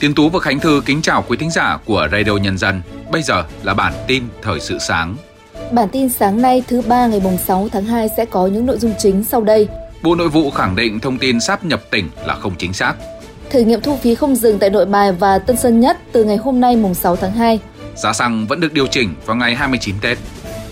Tiến Tú và Khánh Thư kính chào quý thính giả của Radio Nhân dân. Bây giờ là bản tin thời sự sáng. Bản tin sáng nay thứ ba ngày 6 tháng 2 sẽ có những nội dung chính sau đây. Bộ Nội vụ khẳng định thông tin sắp nhập tỉnh là không chính xác. Thử nghiệm thu phí không dừng tại Nội Bài và Tân Sơn Nhất từ ngày hôm nay mùng 6 tháng 2. Giá xăng vẫn được điều chỉnh vào ngày 29 Tết.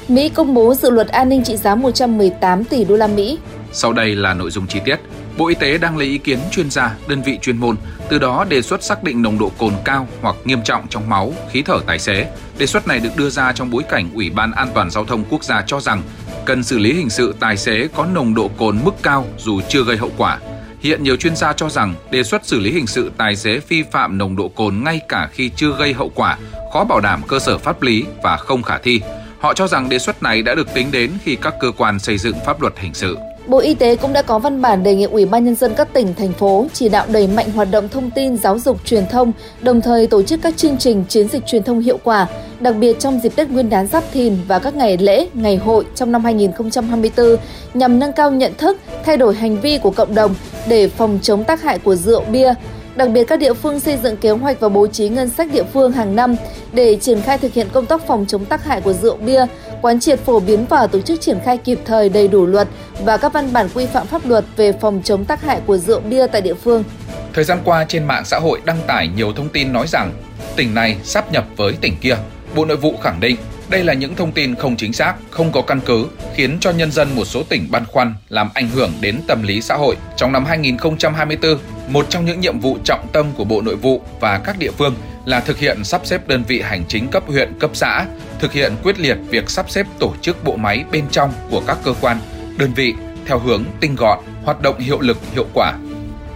Mỹ công bố dự luật an ninh trị giá 118 tỷ đô la Mỹ. Sau đây là nội dung chi tiết. Bộ Y tế đang lấy ý kiến chuyên gia, đơn vị chuyên môn, từ đó đề xuất xác định nồng độ cồn cao hoặc nghiêm trọng trong máu, khí thở tài xế. Đề xuất này được đưa ra trong bối cảnh Ủy ban An toàn giao thông quốc gia cho rằng cần xử lý hình sự tài xế có nồng độ cồn mức cao dù chưa gây hậu quả. Hiện nhiều chuyên gia cho rằng đề xuất xử lý hình sự tài xế vi phạm nồng độ cồn ngay cả khi chưa gây hậu quả khó bảo đảm cơ sở pháp lý và không khả thi. Họ cho rằng đề xuất này đã được tính đến khi các cơ quan xây dựng pháp luật hình sự. Bộ Y tế cũng đã có văn bản đề nghị Ủy ban nhân dân các tỉnh thành phố chỉ đạo đẩy mạnh hoạt động thông tin giáo dục truyền thông, đồng thời tổ chức các chương trình chiến dịch truyền thông hiệu quả, đặc biệt trong dịp Tết Nguyên đán Giáp Thìn và các ngày lễ, ngày hội trong năm 2024 nhằm nâng cao nhận thức, thay đổi hành vi của cộng đồng để phòng chống tác hại của rượu bia, Đặc biệt các địa phương xây dựng kế hoạch và bố trí ngân sách địa phương hàng năm để triển khai thực hiện công tác phòng chống tác hại của rượu bia, quán triệt phổ biến và tổ chức triển khai kịp thời đầy đủ luật và các văn bản quy phạm pháp luật về phòng chống tác hại của rượu bia tại địa phương. Thời gian qua trên mạng xã hội đăng tải nhiều thông tin nói rằng tỉnh này sắp nhập với tỉnh kia. Bộ Nội vụ khẳng định đây là những thông tin không chính xác, không có căn cứ, khiến cho nhân dân một số tỉnh băn khoăn, làm ảnh hưởng đến tâm lý xã hội. Trong năm 2024, một trong những nhiệm vụ trọng tâm của Bộ Nội vụ và các địa phương là thực hiện sắp xếp đơn vị hành chính cấp huyện, cấp xã, thực hiện quyết liệt việc sắp xếp tổ chức bộ máy bên trong của các cơ quan, đơn vị theo hướng tinh gọn, hoạt động hiệu lực, hiệu quả,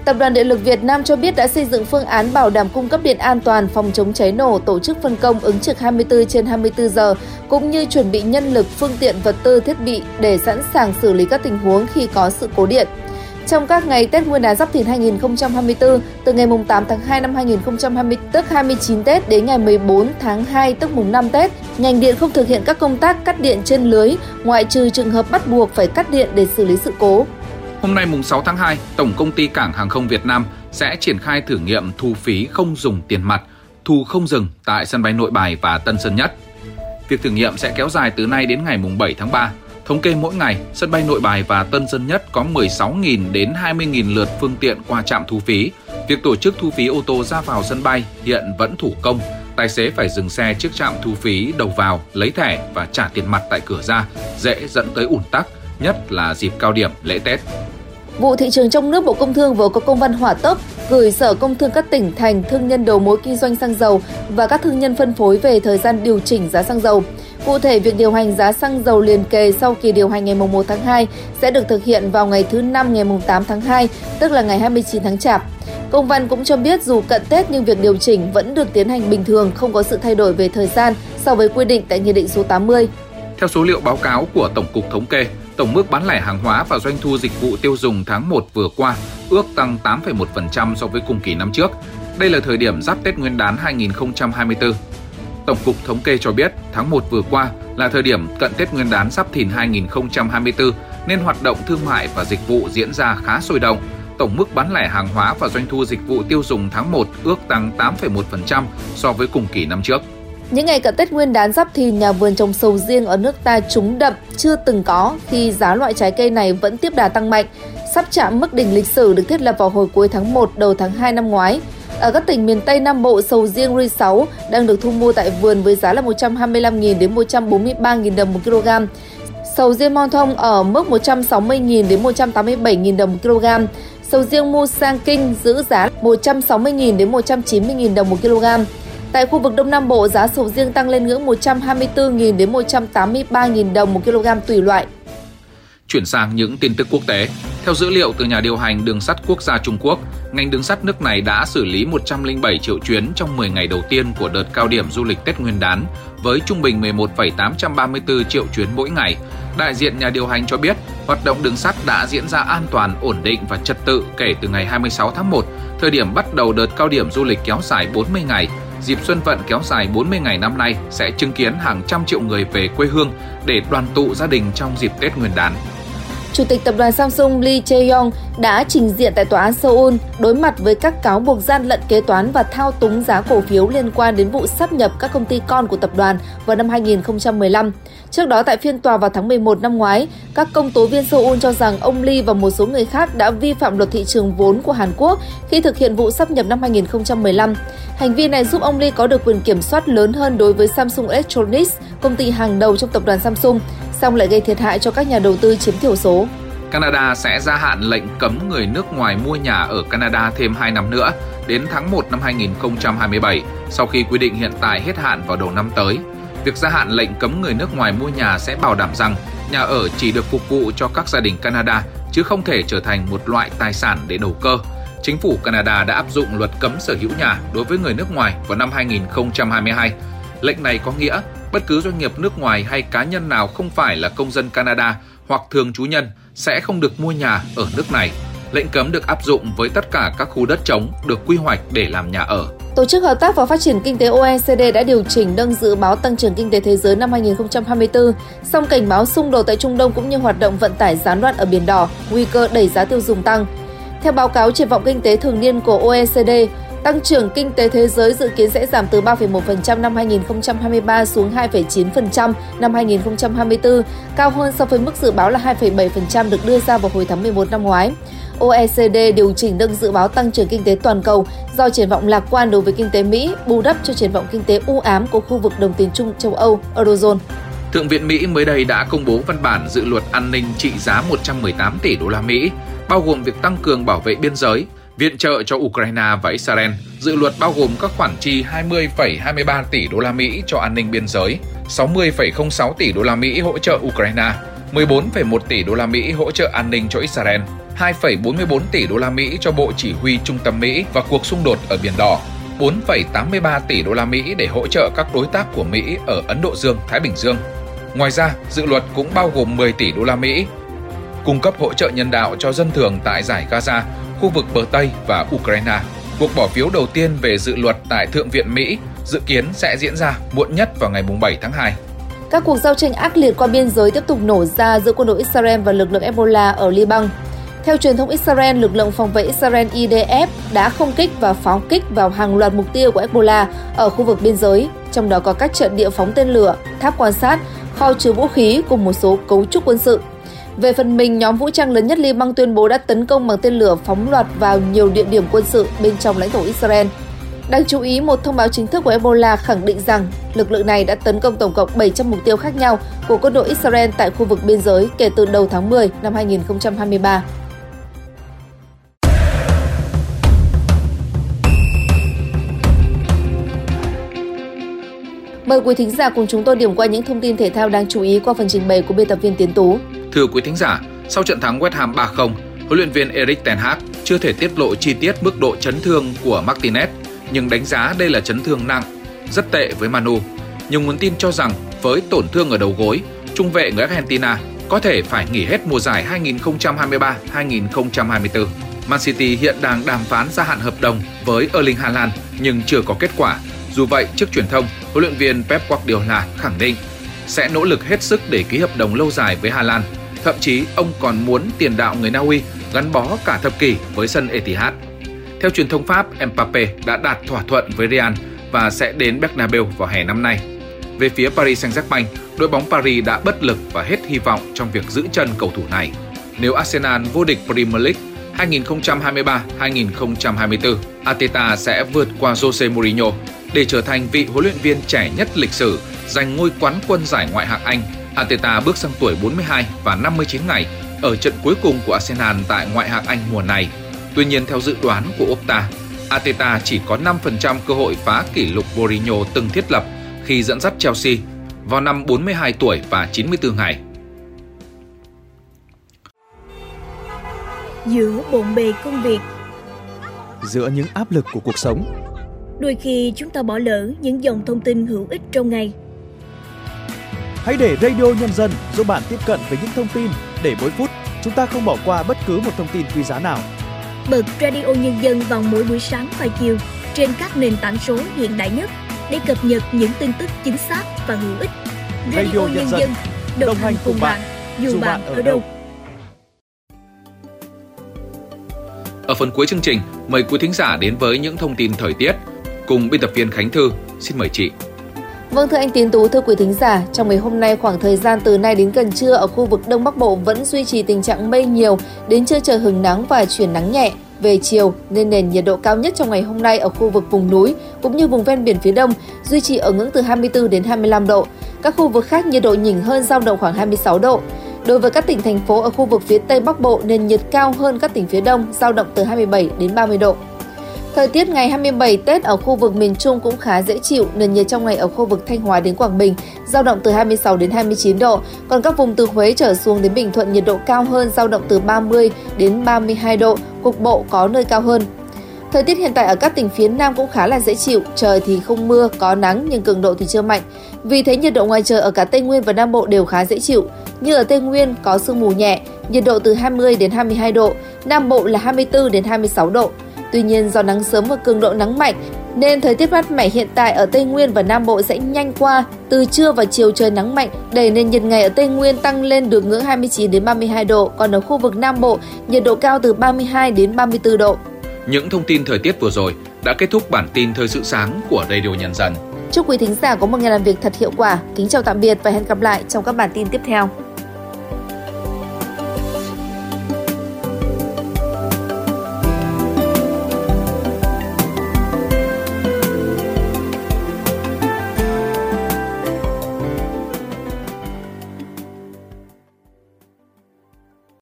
Tập đoàn Điện lực Việt Nam cho biết đã xây dựng phương án bảo đảm cung cấp điện an toàn phòng chống cháy nổ, tổ chức phân công ứng trực 24 trên 24 giờ, cũng như chuẩn bị nhân lực, phương tiện, vật tư, thiết bị để sẵn sàng xử lý các tình huống khi có sự cố điện. Trong các ngày Tết Nguyên đán Giáp Thìn 2024, từ ngày 8 tháng 2 năm 2020 tức 29 Tết đến ngày 14 tháng 2 tức mùng 5 Tết, ngành điện không thực hiện các công tác cắt điện trên lưới, ngoại trừ trường hợp bắt buộc phải cắt điện để xử lý sự cố. Hôm nay mùng 6 tháng 2, Tổng công ty Cảng hàng không Việt Nam sẽ triển khai thử nghiệm thu phí không dùng tiền mặt, thu không dừng tại sân bay Nội Bài và Tân Sơn Nhất. Việc thử nghiệm sẽ kéo dài từ nay đến ngày mùng 7 tháng 3. Thống kê mỗi ngày, sân bay Nội Bài và Tân Sơn Nhất có 16.000 đến 20.000 lượt phương tiện qua trạm thu phí. Việc tổ chức thu phí ô tô ra vào sân bay hiện vẫn thủ công. Tài xế phải dừng xe trước trạm thu phí đầu vào, lấy thẻ và trả tiền mặt tại cửa ra, dễ dẫn tới ủn tắc, nhất là dịp cao điểm lễ Tết. Vụ thị trường trong nước Bộ Công Thương vừa có công văn hỏa tốc gửi Sở Công Thương các tỉnh thành, thương nhân đầu mối kinh doanh xăng dầu và các thương nhân phân phối về thời gian điều chỉnh giá xăng dầu. Cụ thể, việc điều hành giá xăng dầu liền kề sau kỳ điều hành ngày 1 tháng 2 sẽ được thực hiện vào ngày thứ năm ngày 8 tháng 2, tức là ngày 29 tháng Chạp. Công văn cũng cho biết dù cận Tết nhưng việc điều chỉnh vẫn được tiến hành bình thường, không có sự thay đổi về thời gian so với quy định tại Nghị định số 80. Theo số liệu báo cáo của Tổng cục Thống kê, tổng mức bán lẻ hàng hóa và doanh thu dịch vụ tiêu dùng tháng 1 vừa qua ước tăng 8,1% so với cùng kỳ năm trước. Đây là thời điểm giáp Tết Nguyên đán 2024. Tổng cục Thống kê cho biết, tháng 1 vừa qua là thời điểm cận Tết Nguyên đán Giáp Thìn 2024 nên hoạt động thương mại và dịch vụ diễn ra khá sôi động. Tổng mức bán lẻ hàng hóa và doanh thu dịch vụ tiêu dùng tháng 1 ước tăng 8,1% so với cùng kỳ năm trước. Những ngày cận Tết Nguyên đán Giáp thì nhà vườn trồng sầu riêng ở nước ta trúng đậm chưa từng có khi giá loại trái cây này vẫn tiếp đà tăng mạnh, sắp chạm mức đỉnh lịch sử được thiết lập vào hồi cuối tháng 1 đầu tháng 2 năm ngoái. Ở các tỉnh miền Tây Nam Bộ, sầu riêng Ri 6 đang được thu mua tại vườn với giá là 125.000 đến 143.000 đồng một kg. Sầu riêng Mon Thông ở mức 160.000 đến 187.000 đồng một kg. Sầu riêng Mu Sang Kinh giữ giá 160.000 đến 190.000 đồng một kg. Tại khu vực Đông Nam Bộ, giá sầu riêng tăng lên ngưỡng 124.000 đến 183.000 đồng một kg tùy loại. Chuyển sang những tin tức quốc tế. Theo dữ liệu từ nhà điều hành đường sắt quốc gia Trung Quốc, ngành đường sắt nước này đã xử lý 107 triệu chuyến trong 10 ngày đầu tiên của đợt cao điểm du lịch Tết Nguyên đán, với trung bình 11,834 triệu chuyến mỗi ngày. Đại diện nhà điều hành cho biết, hoạt động đường sắt đã diễn ra an toàn, ổn định và trật tự kể từ ngày 26 tháng 1, thời điểm bắt đầu đợt cao điểm du lịch kéo dài 40 ngày, dịp Xuân Vận kéo dài 40 ngày năm nay sẽ chứng kiến hàng trăm triệu người về quê hương để đoàn tụ gia đình trong dịp Tết Nguyên đán. Chủ tịch tập đoàn Samsung Lee Jae-yong đã trình diện tại tòa án Seoul đối mặt với các cáo buộc gian lận kế toán và thao túng giá cổ phiếu liên quan đến vụ sắp nhập các công ty con của tập đoàn vào năm 2015. Trước đó tại phiên tòa vào tháng 11 năm ngoái, các công tố viên Seoul cho rằng ông Lee và một số người khác đã vi phạm luật thị trường vốn của Hàn Quốc khi thực hiện vụ sắp nhập năm 2015. Hành vi này giúp ông Lee có được quyền kiểm soát lớn hơn đối với Samsung Electronics, công ty hàng đầu trong tập đoàn Samsung, song lại gây thiệt hại cho các nhà đầu tư chiếm thiểu số. Canada sẽ gia hạn lệnh cấm người nước ngoài mua nhà ở Canada thêm 2 năm nữa, đến tháng 1 năm 2027, sau khi quy định hiện tại hết hạn vào đầu năm tới. Việc gia hạn lệnh cấm người nước ngoài mua nhà sẽ bảo đảm rằng nhà ở chỉ được phục vụ cho các gia đình Canada, chứ không thể trở thành một loại tài sản để đầu cơ. Chính phủ Canada đã áp dụng luật cấm sở hữu nhà đối với người nước ngoài vào năm 2022. Lệnh này có nghĩa bất cứ doanh nghiệp nước ngoài hay cá nhân nào không phải là công dân Canada hoặc thường trú nhân sẽ không được mua nhà ở nước này. Lệnh cấm được áp dụng với tất cả các khu đất trống được quy hoạch để làm nhà ở. Tổ chức Hợp tác và Phát triển Kinh tế OECD đã điều chỉnh nâng dự báo tăng trưởng kinh tế thế giới năm 2024, song cảnh báo xung đột tại Trung Đông cũng như hoạt động vận tải gián đoạn ở Biển Đỏ, nguy cơ đẩy giá tiêu dùng tăng. Theo báo cáo triển vọng kinh tế thường niên của OECD, tăng trưởng kinh tế thế giới dự kiến sẽ giảm từ 3,1% năm 2023 xuống 2,9% năm 2024, cao hơn so với mức dự báo là 2,7% được đưa ra vào hồi tháng 11 năm ngoái. OECD điều chỉnh nâng dự báo tăng trưởng kinh tế toàn cầu do triển vọng lạc quan đối với kinh tế Mỹ, bù đắp cho triển vọng kinh tế u ám của khu vực đồng tiền chung châu Âu, Eurozone. Thượng viện Mỹ mới đây đã công bố văn bản dự luật an ninh trị giá 118 tỷ đô la Mỹ, bao gồm việc tăng cường bảo vệ biên giới, viện trợ cho Ukraine và Israel. Dự luật bao gồm các khoản chi 20,23 tỷ đô la Mỹ cho an ninh biên giới, 60,06 tỷ đô la Mỹ hỗ trợ Ukraine, 14,1 tỷ đô la Mỹ hỗ trợ an ninh cho Israel, 2,44 tỷ đô la Mỹ cho Bộ Chỉ huy Trung tâm Mỹ và cuộc xung đột ở Biển Đỏ, 4,83 tỷ đô la Mỹ để hỗ trợ các đối tác của Mỹ ở Ấn Độ Dương, Thái Bình Dương. Ngoài ra, dự luật cũng bao gồm 10 tỷ đô la Mỹ cung cấp hỗ trợ nhân đạo cho dân thường tại giải Gaza, khu vực bờ Tây và Ukraine. Cuộc bỏ phiếu đầu tiên về dự luật tại Thượng viện Mỹ dự kiến sẽ diễn ra muộn nhất vào ngày 7 tháng 2. Các cuộc giao tranh ác liệt qua biên giới tiếp tục nổ ra giữa quân đội Israel và lực lượng Hezbollah ở Liban. Theo truyền thông Israel, lực lượng phòng vệ Israel IDF đã không kích và pháo kích vào hàng loạt mục tiêu của Hezbollah ở khu vực biên giới, trong đó có các trận địa phóng tên lửa, tháp quan sát, kho chứa vũ khí cùng một số cấu trúc quân sự. Về phần mình, nhóm vũ trang lớn nhất Liban tuyên bố đã tấn công bằng tên lửa phóng loạt vào nhiều địa điểm quân sự bên trong lãnh thổ Israel. Đáng chú ý, một thông báo chính thức của Ebola khẳng định rằng lực lượng này đã tấn công tổng cộng 700 mục tiêu khác nhau của quân đội Israel tại khu vực biên giới kể từ đầu tháng 10 năm 2023. Mời quý thính giả cùng chúng tôi điểm qua những thông tin thể thao đáng chú ý qua phần trình bày của biên tập viên Tiến Tú. Thưa quý thính giả, sau trận thắng West Ham 3-0, huấn luyện viên Erik ten Hag chưa thể tiết lộ chi tiết mức độ chấn thương của Martinez, nhưng đánh giá đây là chấn thương nặng, rất tệ với Manu. Nhiều nguồn tin cho rằng với tổn thương ở đầu gối, trung vệ người Argentina có thể phải nghỉ hết mùa giải 2023-2024. Man City hiện đang đàm phán gia hạn hợp đồng với Erling Haaland nhưng chưa có kết quả. Dù vậy, trước truyền thông, huấn luyện viên Pep Guardiola khẳng định sẽ nỗ lực hết sức để ký hợp đồng lâu dài với Haaland Thậm chí ông còn muốn tiền đạo người Na Uy gắn bó cả thập kỷ với sân Etihad. Theo truyền thông Pháp, Mbappe đã đạt thỏa thuận với Real và sẽ đến Bernabeu vào hè năm nay. Về phía Paris Saint-Germain, đội bóng Paris đã bất lực và hết hy vọng trong việc giữ chân cầu thủ này. Nếu Arsenal vô địch Premier League 2023-2024, Ateta sẽ vượt qua Jose Mourinho để trở thành vị huấn luyện viên trẻ nhất lịch sử giành ngôi quán quân giải Ngoại hạng Anh Arteta bước sang tuổi 42 và 59 ngày ở trận cuối cùng của Arsenal tại ngoại hạng Anh mùa này. Tuy nhiên theo dự đoán của Opta, Arteta chỉ có 5% cơ hội phá kỷ lục Mourinho từng thiết lập khi dẫn dắt Chelsea vào năm 42 tuổi và 94 ngày. Giữa bộn bề công việc Giữa những áp lực của cuộc sống Đôi khi chúng ta bỏ lỡ những dòng thông tin hữu ích trong ngày – Hãy để Radio Nhân dân giúp bạn tiếp cận với những thông tin để mỗi phút chúng ta không bỏ qua bất cứ một thông tin quý giá nào. Bật Radio Nhân dân vào mỗi buổi sáng và chiều trên các nền tảng số hiện đại nhất để cập nhật những tin tức chính xác và hữu ích. Radio, Radio Nhân, Nhân dân đồng, đồng hành cùng bạn, bạn dù bạn ở đâu. Ở phần cuối chương trình, mời quý thính giả đến với những thông tin thời tiết cùng biên tập viên Khánh Thư. Xin mời chị. Vâng thưa anh Tiến Tú, thưa quý thính giả, trong ngày hôm nay khoảng thời gian từ nay đến gần trưa ở khu vực Đông Bắc Bộ vẫn duy trì tình trạng mây nhiều, đến trưa trời hừng nắng và chuyển nắng nhẹ. Về chiều nên nền nhiệt độ cao nhất trong ngày hôm nay ở khu vực vùng núi cũng như vùng ven biển phía Đông duy trì ở ngưỡng từ 24 đến 25 độ. Các khu vực khác nhiệt độ nhỉnh hơn dao động khoảng 26 độ. Đối với các tỉnh thành phố ở khu vực phía Tây Bắc Bộ, nền nhiệt cao hơn các tỉnh phía Đông, dao động từ 27 đến 30 độ. Thời tiết ngày 27 Tết ở khu vực miền Trung cũng khá dễ chịu, nền nhiệt trong ngày ở khu vực Thanh Hóa đến Quảng Bình giao động từ 26 đến 29 độ, còn các vùng từ Huế trở xuống đến Bình Thuận nhiệt độ cao hơn giao động từ 30 đến 32 độ, cục bộ có nơi cao hơn. Thời tiết hiện tại ở các tỉnh phía Nam cũng khá là dễ chịu, trời thì không mưa, có nắng nhưng cường độ thì chưa mạnh. Vì thế nhiệt độ ngoài trời ở cả Tây Nguyên và Nam Bộ đều khá dễ chịu. Như ở Tây Nguyên có sương mù nhẹ, nhiệt độ từ 20 đến 22 độ, Nam Bộ là 24 đến 26 độ. Tuy nhiên do nắng sớm và cường độ nắng mạnh nên thời tiết mát mẻ hiện tại ở Tây Nguyên và Nam Bộ sẽ nhanh qua. Từ trưa và chiều trời nắng mạnh, đẩy nền nhiệt ngày ở Tây Nguyên tăng lên được ngưỡng 29 đến 32 độ, còn ở khu vực Nam Bộ nhiệt độ cao từ 32 đến 34 độ. Những thông tin thời tiết vừa rồi đã kết thúc bản tin thời sự sáng của Radio Nhân dân. Chúc quý thính giả có một ngày làm việc thật hiệu quả. Kính chào tạm biệt và hẹn gặp lại trong các bản tin tiếp theo.